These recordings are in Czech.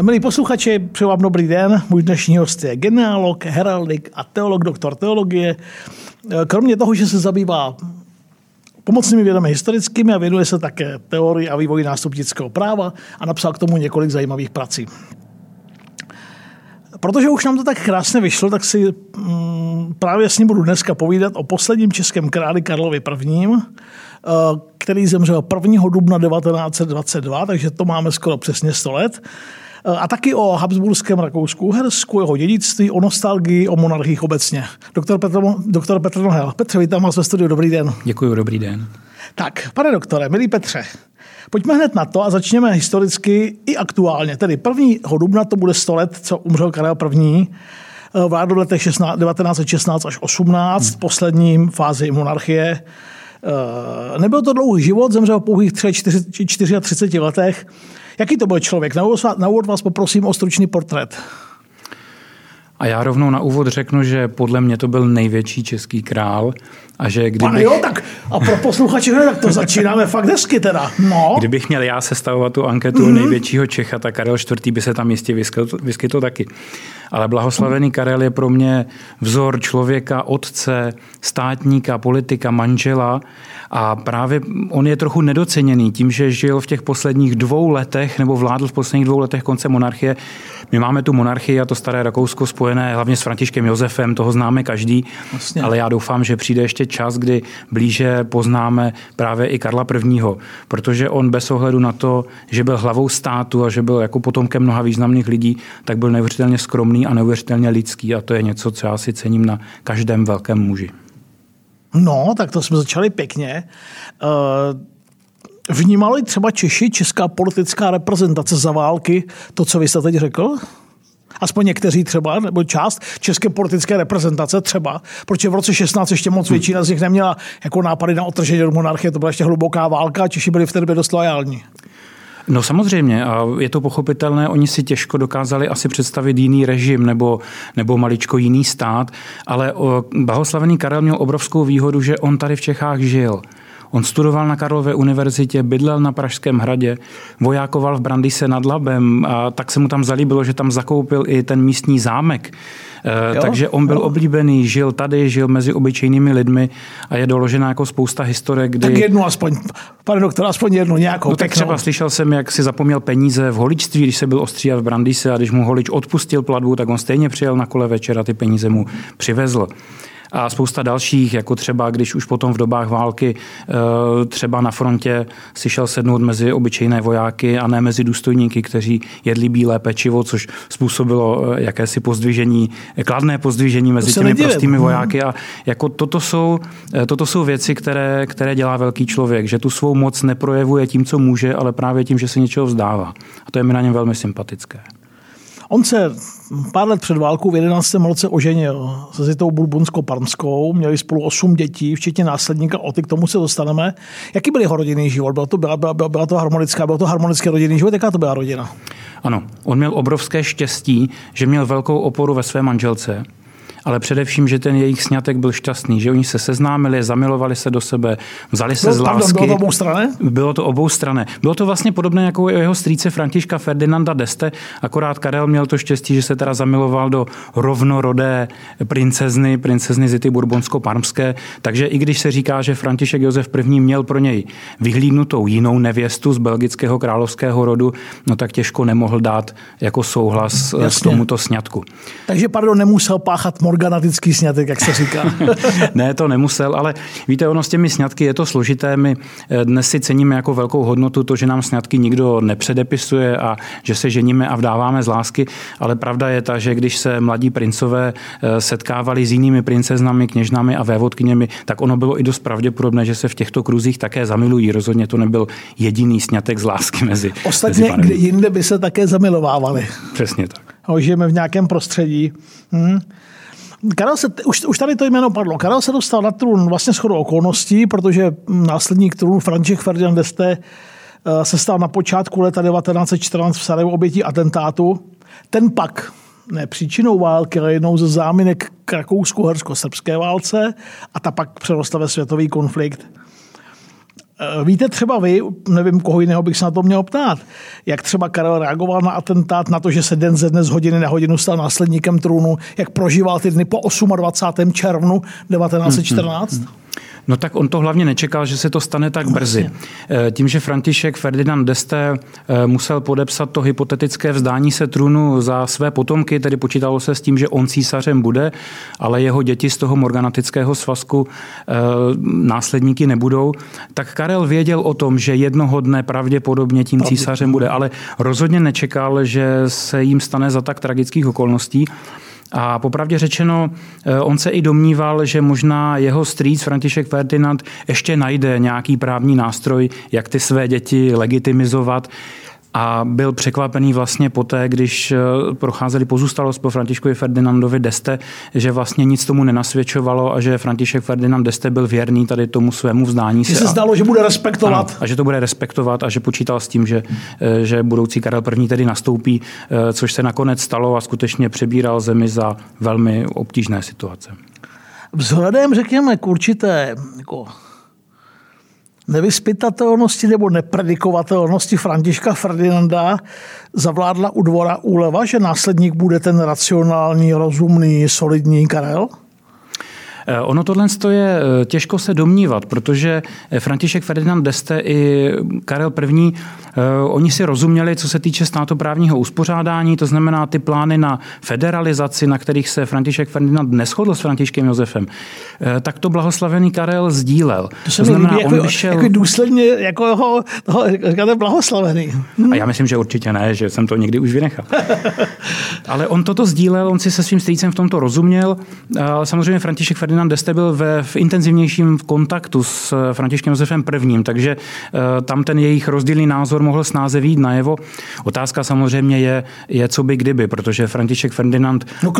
Milí posluchači, přeju vám dobrý den. Můj dnešní host je genealog, heraldik a teolog, doktor teologie. Kromě toho, že se zabývá pomocnými vědami historickými a věnuje se také teorii a vývoji nástupnického práva a napsal k tomu několik zajímavých prací. Protože už nám to tak krásně vyšlo, tak si mm, právě s ním budu dneska povídat o posledním českém králi Karlovi I., eh, který zemřel 1. dubna 1922, takže to máme skoro přesně 100 let. Eh, a taky o Habsburském Rakousku, Hersku, jeho dědictví, o nostalgii, o monarchích obecně. Doktor Petr, doktor Petr Nohel. Petře, vítám vás ve studiu, dobrý den. Děkuji, dobrý den. Tak, pane doktore, milý Petře, Pojďme hned na to a začněme historicky i aktuálně. Tedy 1. dubna to bude 100 let, co umřel Karel I. Vládl v letech 1916 až 18, hmm. posledním fázi monarchie. Eh, nebyl to dlouhý život, zemřel v pouhých 34 letech. Jaký to byl člověk? Na úvod vás poprosím o stručný portrét. A já rovnou na úvod řeknu, že podle mě to byl největší český král a že kdybych... Pane jo, tak a pro posluchače, tak to začínáme fakt hezky teda. No. Kdybych měl já sestavovat tu anketu mm-hmm. největšího Čecha, tak Karel IV. by se tam jistě vyskytl, vyskytl taky. Ale blahoslavený Karel je pro mě vzor člověka, otce, státníka, politika, manžela a právě on je trochu nedoceněný tím, že žil v těch posledních dvou letech nebo vládl v posledních dvou letech konce monarchie. My máme tu monarchii a to staré Rakousko spojené hlavně s Františkem Josefem, toho známe každý, vlastně. ale já doufám, že přijde ještě čas, kdy blíže poznáme právě i Karla I., protože on bez ohledu na to, že byl hlavou státu a že byl jako potomkem mnoha významných lidí, tak byl neuvěřitelně skromný a neuvěřitelně lidský a to je něco, co já si cením na každém velkém muži. No, tak to jsme začali pěkně. Uh, vnímali třeba Češi, česká politická reprezentace za války, to, co vy jste teď řekl? Aspoň někteří třeba, nebo část české politické reprezentace třeba, protože v roce 16 ještě moc hmm. většina z nich neměla jako nápady na otržení od monarchie, to byla ještě hluboká válka a Češi byli v té době dost lojální. No samozřejmě, a je to pochopitelné, oni si těžko dokázali asi představit jiný režim nebo, nebo maličko jiný stát, ale blahoslavený Karel měl obrovskou výhodu, že on tady v Čechách žil. On studoval na Karlové univerzitě, bydlel na Pražském hradě, vojákoval v Brandise nad Labem a tak se mu tam zalíbilo, že tam zakoupil i ten místní zámek. Eh, jo, Takže on byl jo. oblíbený, žil tady, žil mezi obyčejnými lidmi a je doložená jako spousta historek, kdy... Tak jednu aspoň, pane doktor, aspoň jednu nějakou. No tak třeba slyšel jsem, jak si zapomněl peníze v holičství, když se byl ostříhat v Brandise a když mu holič odpustil platbu, tak on stejně přijel na kole večer a ty peníze mu přivezl a spousta dalších, jako třeba když už potom v dobách války eh, třeba na frontě si šel sednout mezi obyčejné vojáky a ne mezi důstojníky, kteří jedli bílé pečivo, což způsobilo eh, jakési pozdvižení, kladné pozdvižení mezi těmi nedivím. prostými mhm. vojáky. A jako toto jsou, eh, toto jsou věci, které, které dělá velký člověk, že tu svou moc neprojevuje tím, co může, ale právě tím, že se něčeho vzdává. A to je mi na něm velmi sympatické. On se pár let před válkou v 11. roce oženil se Zitou Burbonskou-Parmskou, měli spolu osm dětí, včetně následníka Oty, k tomu se dostaneme. Jaký byl jeho rodinný život? Byla to, byla, byla, byla to harmonická, byl to harmonický rodinný život? Jaká to byla rodina? Ano, on měl obrovské štěstí, že měl velkou oporu ve své manželce ale především, že ten jejich snětek byl šťastný, že oni se seznámili, zamilovali se do sebe, vzali se bylo, z lásky. Bylo to obou strany? Bylo to obou strany. Bylo to vlastně podobné jako jeho strýce Františka Ferdinanda d'Este, akorát Karel měl to štěstí, že se teda zamiloval do rovnorodé princezny, princezny Zity Burbonsko-Parmské, takže i když se říká, že František Josef I. měl pro něj vyhlídnutou jinou nevěstu z belgického královského rodu, no tak těžko nemohl dát jako souhlas Jasně. k tomuto sňatku. Takže pardon, nemusel páchat morganatický snětek, jak se říká. ne, to nemusel, ale víte, ono s těmi sňatky je to složité. My eh, dnes si ceníme jako velkou hodnotu to, že nám sňatky nikdo nepředepisuje a že se ženíme a vdáváme z lásky, ale pravda je ta, že když se mladí princové eh, setkávali s jinými princeznami, kněžnami a vévodkyněmi, tak ono bylo i dost pravděpodobné, že se v těchto kruzích také zamilují. Rozhodně to nebyl jediný sňatek z lásky mezi Ostatně mezi kde jinde by se také zamilovávali. Přesně tak. Žijeme v nějakém prostředí. Hmm. Karel se, už, už tady to jméno padlo. Karel se dostal na trůn vlastně shodou okolností, protože následník trůnu František Ferdinand d'Este eh, se stal na počátku leta 1914 v Sarajevu obětí atentátu. Ten pak ne příčinou války, ale jednou ze záminek k rakousku hersko srbské válce a ta pak přerostla ve světový konflikt. Eh, víte třeba vy, nevím, koho jiného bych se na to měl ptát, jak třeba Karel reagoval na atentát, na to, že se den ze dne z hodiny na hodinu stal následníkem trůnu, jak prožíval ty dny po 28. červnu 1914? Hmm, hmm. No tak on to hlavně nečekal, že se to stane tak brzy. Eh, tím, že František Ferdinand d'Este eh, musel podepsat to hypotetické vzdání se trůnu za své potomky, tedy počítalo se s tím, že on císařem bude, ale jeho děti z toho morganatického svazku eh, následníky nebudou, tak Karel věděl o tom, že jednoho dne pravděpodobně tím císařem bude, ale rozhodně nečekal, že se jim stane za tak tragických okolností. A popravdě řečeno, eh, on se i domníval, že možná jeho strýc František Ferdinand ještě najde nějaký právní nástroj, jak ty své děti legitimizovat a byl překvapený vlastně poté, když eh, procházeli pozůstalost po Františkovi Ferdinandovi Deste, že vlastně nic tomu nenasvědčovalo a že František Ferdinand Deste byl věrný tady tomu svému vzdání se. se zdalo, že bude respektovat. Ano, a že to bude respektovat a že počítal s tím, že, eh, že budoucí Karel I. tedy nastoupí, eh, což se nakonec stalo a skutečně přebíral zemi za velmi obtížné situace. Vzhledem, řekněme, k určité jako nevyspytatelnosti nebo nepredikovatelnosti Františka Ferdinanda zavládla u dvora úleva, že následník bude ten racionální, rozumný, solidní Karel? Eh, ono tohle je eh, těžko se domnívat, protože eh, František Ferdinand d'Este i Karel I. Oni si rozuměli, co se týče státoprávního uspořádání, to znamená ty plány na federalizaci, na kterých se František Ferdinand neschodl s Františkem Josefem, tak to blahoslavený Karel sdílel. To, se to znamená, líbí, on jako, vyšel... jako důsledně jako ho, toho, říkáte blahoslavený. A já myslím, že určitě ne, že jsem to někdy už vynechal. Ale on toto sdílel, on si se svým strýcem v tomto rozuměl. Samozřejmě František Ferdinand Ferdinand Deste byl ve, v intenzivnějším kontaktu s eh, Františkem Josefem I., takže eh, tam ten jejich rozdílný názor mohl snáze výjít najevo. Otázka samozřejmě je, je co by kdyby, protože František Ferdinand no,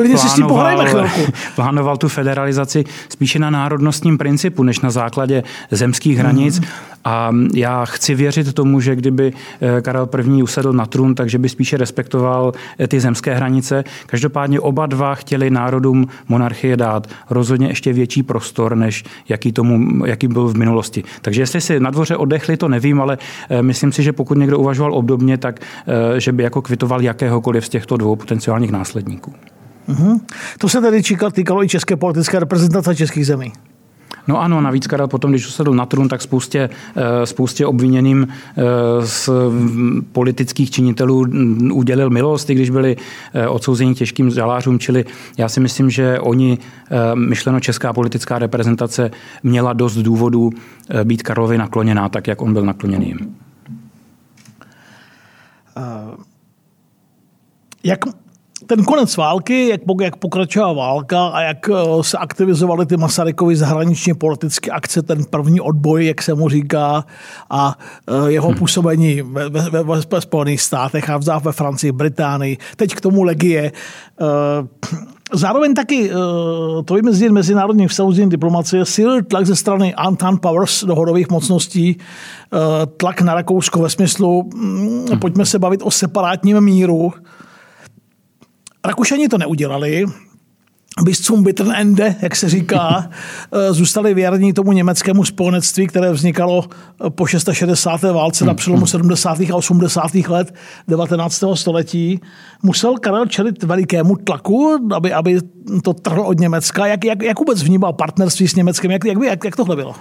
plánoval, plánoval tu federalizaci spíše na národnostním principu, než na základě zemských hranic. Mm. A já chci věřit tomu, že kdyby eh, Karel I. usedl na trůn, takže by spíše respektoval ty zemské hranice. Každopádně oba dva chtěli národům monarchie dát rozhodně ještě ještě větší prostor, než jaký, tomu, jaký byl v minulosti. Takže jestli si na dvoře odechli, to nevím, ale eh, myslím si, že pokud někdo uvažoval obdobně, tak eh, že by jako kvitoval jakéhokoliv z těchto dvou potenciálních následníků. Mm-hmm. To se tedy týkalo i české politické reprezentace českých zemí. No ano, navíc Karel potom, když usedl na trůn, tak spoustě, eh, spoustě obviněným eh, z politických činitelů udělil milost, i když byli eh, odsouzeni těžkým žalářům, čili já si myslím, že oni, myšleno česká politická reprezentace, měla dost důvodů být Karlovi nakloněná, tak jak on byl nakloněný jim. Jak ten konec války, jak, jak pokračovala válka a jak eh, se aktivizovaly ty Masarykovy zahraničně politické akce, ten první odboj, jak se mu říká, a eh, jeho hmm. působení ve, ve, ve, ve Spojených státech a vzdáv ve Francii, Británii, teď k tomu legie. Eh, zároveň taky to vymezí mezinárodní vztahů diplomacie, silný tlak ze strany Antan Powers, dohodových mocností, tlak na Rakousko ve smyslu, mm, pojďme se bavit o separátním míru, Rakušani to neudělali, bis zum bitteren Ende, jak se říká, eh, zůstali věrní tomu německému spojenectví, které vznikalo eh, po 660. válce na přelomu 70. a 80. let 19. století. Musel Karel čelit velikému tlaku, aby, aby to trhlo od Německa. Jak, jak, jak vůbec vnímal partnerství s Německem? Jak, jak, jak, jak tohle bylo?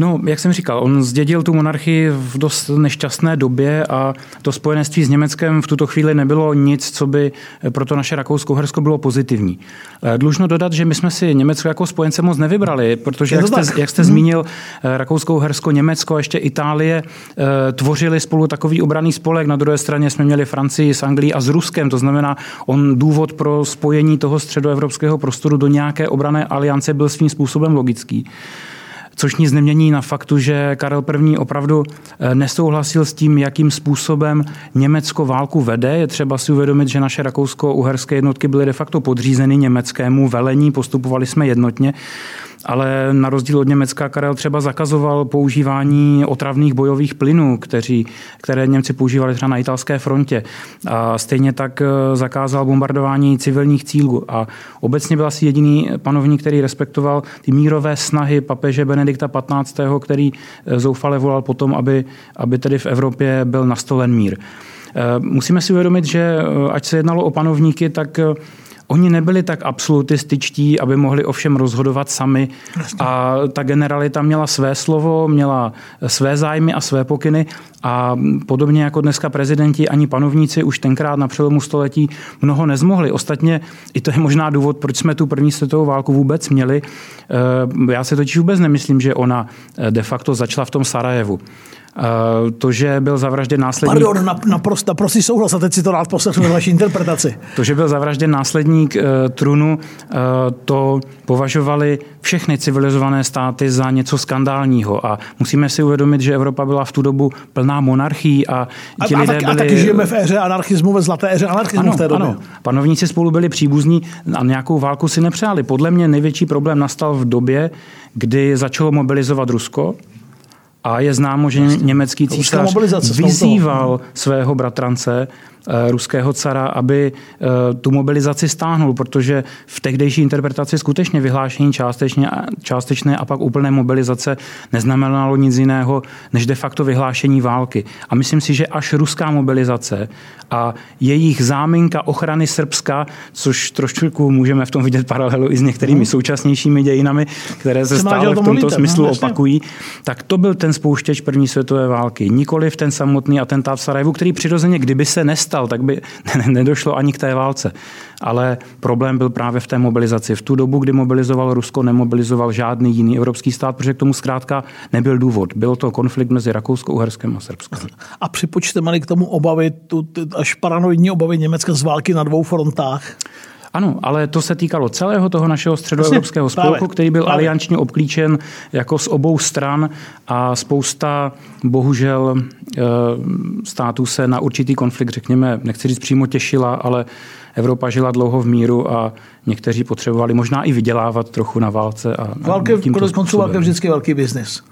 No, jak jsem říkal, on zdědil tu monarchii v dost nešťastné době a to spojenství s Německem v tuto chvíli nebylo nic, co by pro to naše Rakousko-Hersko bylo pozitivní. Eh, dlužno dodat, že my jsme si Německo jako spojence moc nevybrali, protože, jak jste, jak jste zmínil, eh, Rakousko-Hersko, Německo a ještě Itálie eh, tvořili spolu takový obraný spolek. Na druhé straně jsme měli Francii s Anglií a s Ruskem. To znamená, on důvod pro spojení toho středoevropského prostoru do nějaké obrané aliance byl svým způsobem logický což nic nemění na faktu, že Karel I. opravdu eh, nesouhlasil s tím, jakým způsobem Německo válku vede. Je třeba si uvědomit, že naše rakousko-uherské jednotky byly de facto podřízeny německému velení, postupovali jsme jednotně. Ale na rozdíl od Německa Karel třeba zakazoval používání otravných bojových plynů, kteří, které Němci používali třeba na italské frontě. A stejně tak eh, zakázal bombardování civilních cílů. A obecně byl asi jediný panovník, který respektoval ty mírové snahy papeže Benedikta 15., který eh, zoufale volal potom, aby, aby tedy v Evropě byl nastolen mír. Eh, musíme si uvědomit, že ať se jednalo o panovníky, tak Oni nebyli tak absolutističtí, aby mohli ovšem rozhodovat sami. A ta generalita měla své slovo, měla své zájmy a své pokyny. A podobně jako dneska prezidenti, ani panovníci už tenkrát na přelomu století mnoho nezmohli. Ostatně i to je možná důvod, proč jsme tu první světovou válku vůbec měli. Eh, já se totiž vůbec nemyslím, že ona eh, de facto začala v tom Sarajevu. Eh, to, že byl zavražděn následník... Pardon, naprosto, naprostý souhlas a teď si to rád poslechnu vaší interpretaci. To, že byl zavražděn následník uh, trůnu, uh, to považovali všechny civilizované státy za něco skandálního a musíme si uvědomit, že Evropa byla v tu dobu plná monarchií a ti a, lidé a, byli... a taky žijeme v éře anarchismu, ve zlaté éře anarchismu ano, v té době. Ano, panovníci spolu byli příbuzní a nějakou válku si nepřáli. Podle mě největší problém nastal v době, kdy začalo mobilizovat Rusko, a je známo, že německý císař vyzýval svého bratrance Eh, ruského cara, aby eh, tu mobilizaci stáhnul, protože v tehdejší interpretaci skutečně vyhlášení částečně, částečné a pak úplné mobilizace neznamenalo nic jiného než de facto vyhlášení války. A myslím si, že až ruská mobilizace a jejich záminka ochrany Srbska, což trošku můžeme v tom vidět paralelu i s některými hmm. současnějšími dějinami, které se stále v tomto no, smyslu opakují, tak to byl ten spouštěč první světové války. Nikoli v ten samotný atentát v Sarajevu, který přirozeně, kdyby se nestal, tak by nedošlo ani k té válce. Ale problém byl právě v té mobilizaci. V tu dobu, kdy mobilizoval Rusko, nemobilizoval žádný jiný evropský stát, protože k tomu zkrátka nebyl důvod. Byl to konflikt mezi Rakouskou, Uherskem a Srbskem. A připočteme k tomu obavy, tu, až paranoidní obavy Německa z války na dvou frontách? Ano, ale to se týkalo celého toho našeho středoevropského spolku, právě, který byl právě. aliančně obklíčen jako z obou stran a spousta bohužel eh, států se na určitý konflikt, řekněme, nechci říct přímo těšila, ale Evropa žila dlouho v míru a někteří potřebovali možná i vydělávat trochu na válce. A, války, konec konců válka vždycky velký biznis.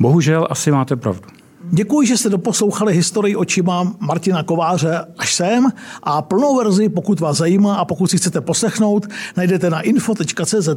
Bohužel asi máte pravdu. Děkuji, že jste doposlouchali historii očima Martina Kováře až sem a plnou verzi, pokud vás zajímá a pokud si chcete poslechnout, najdete na info.cz.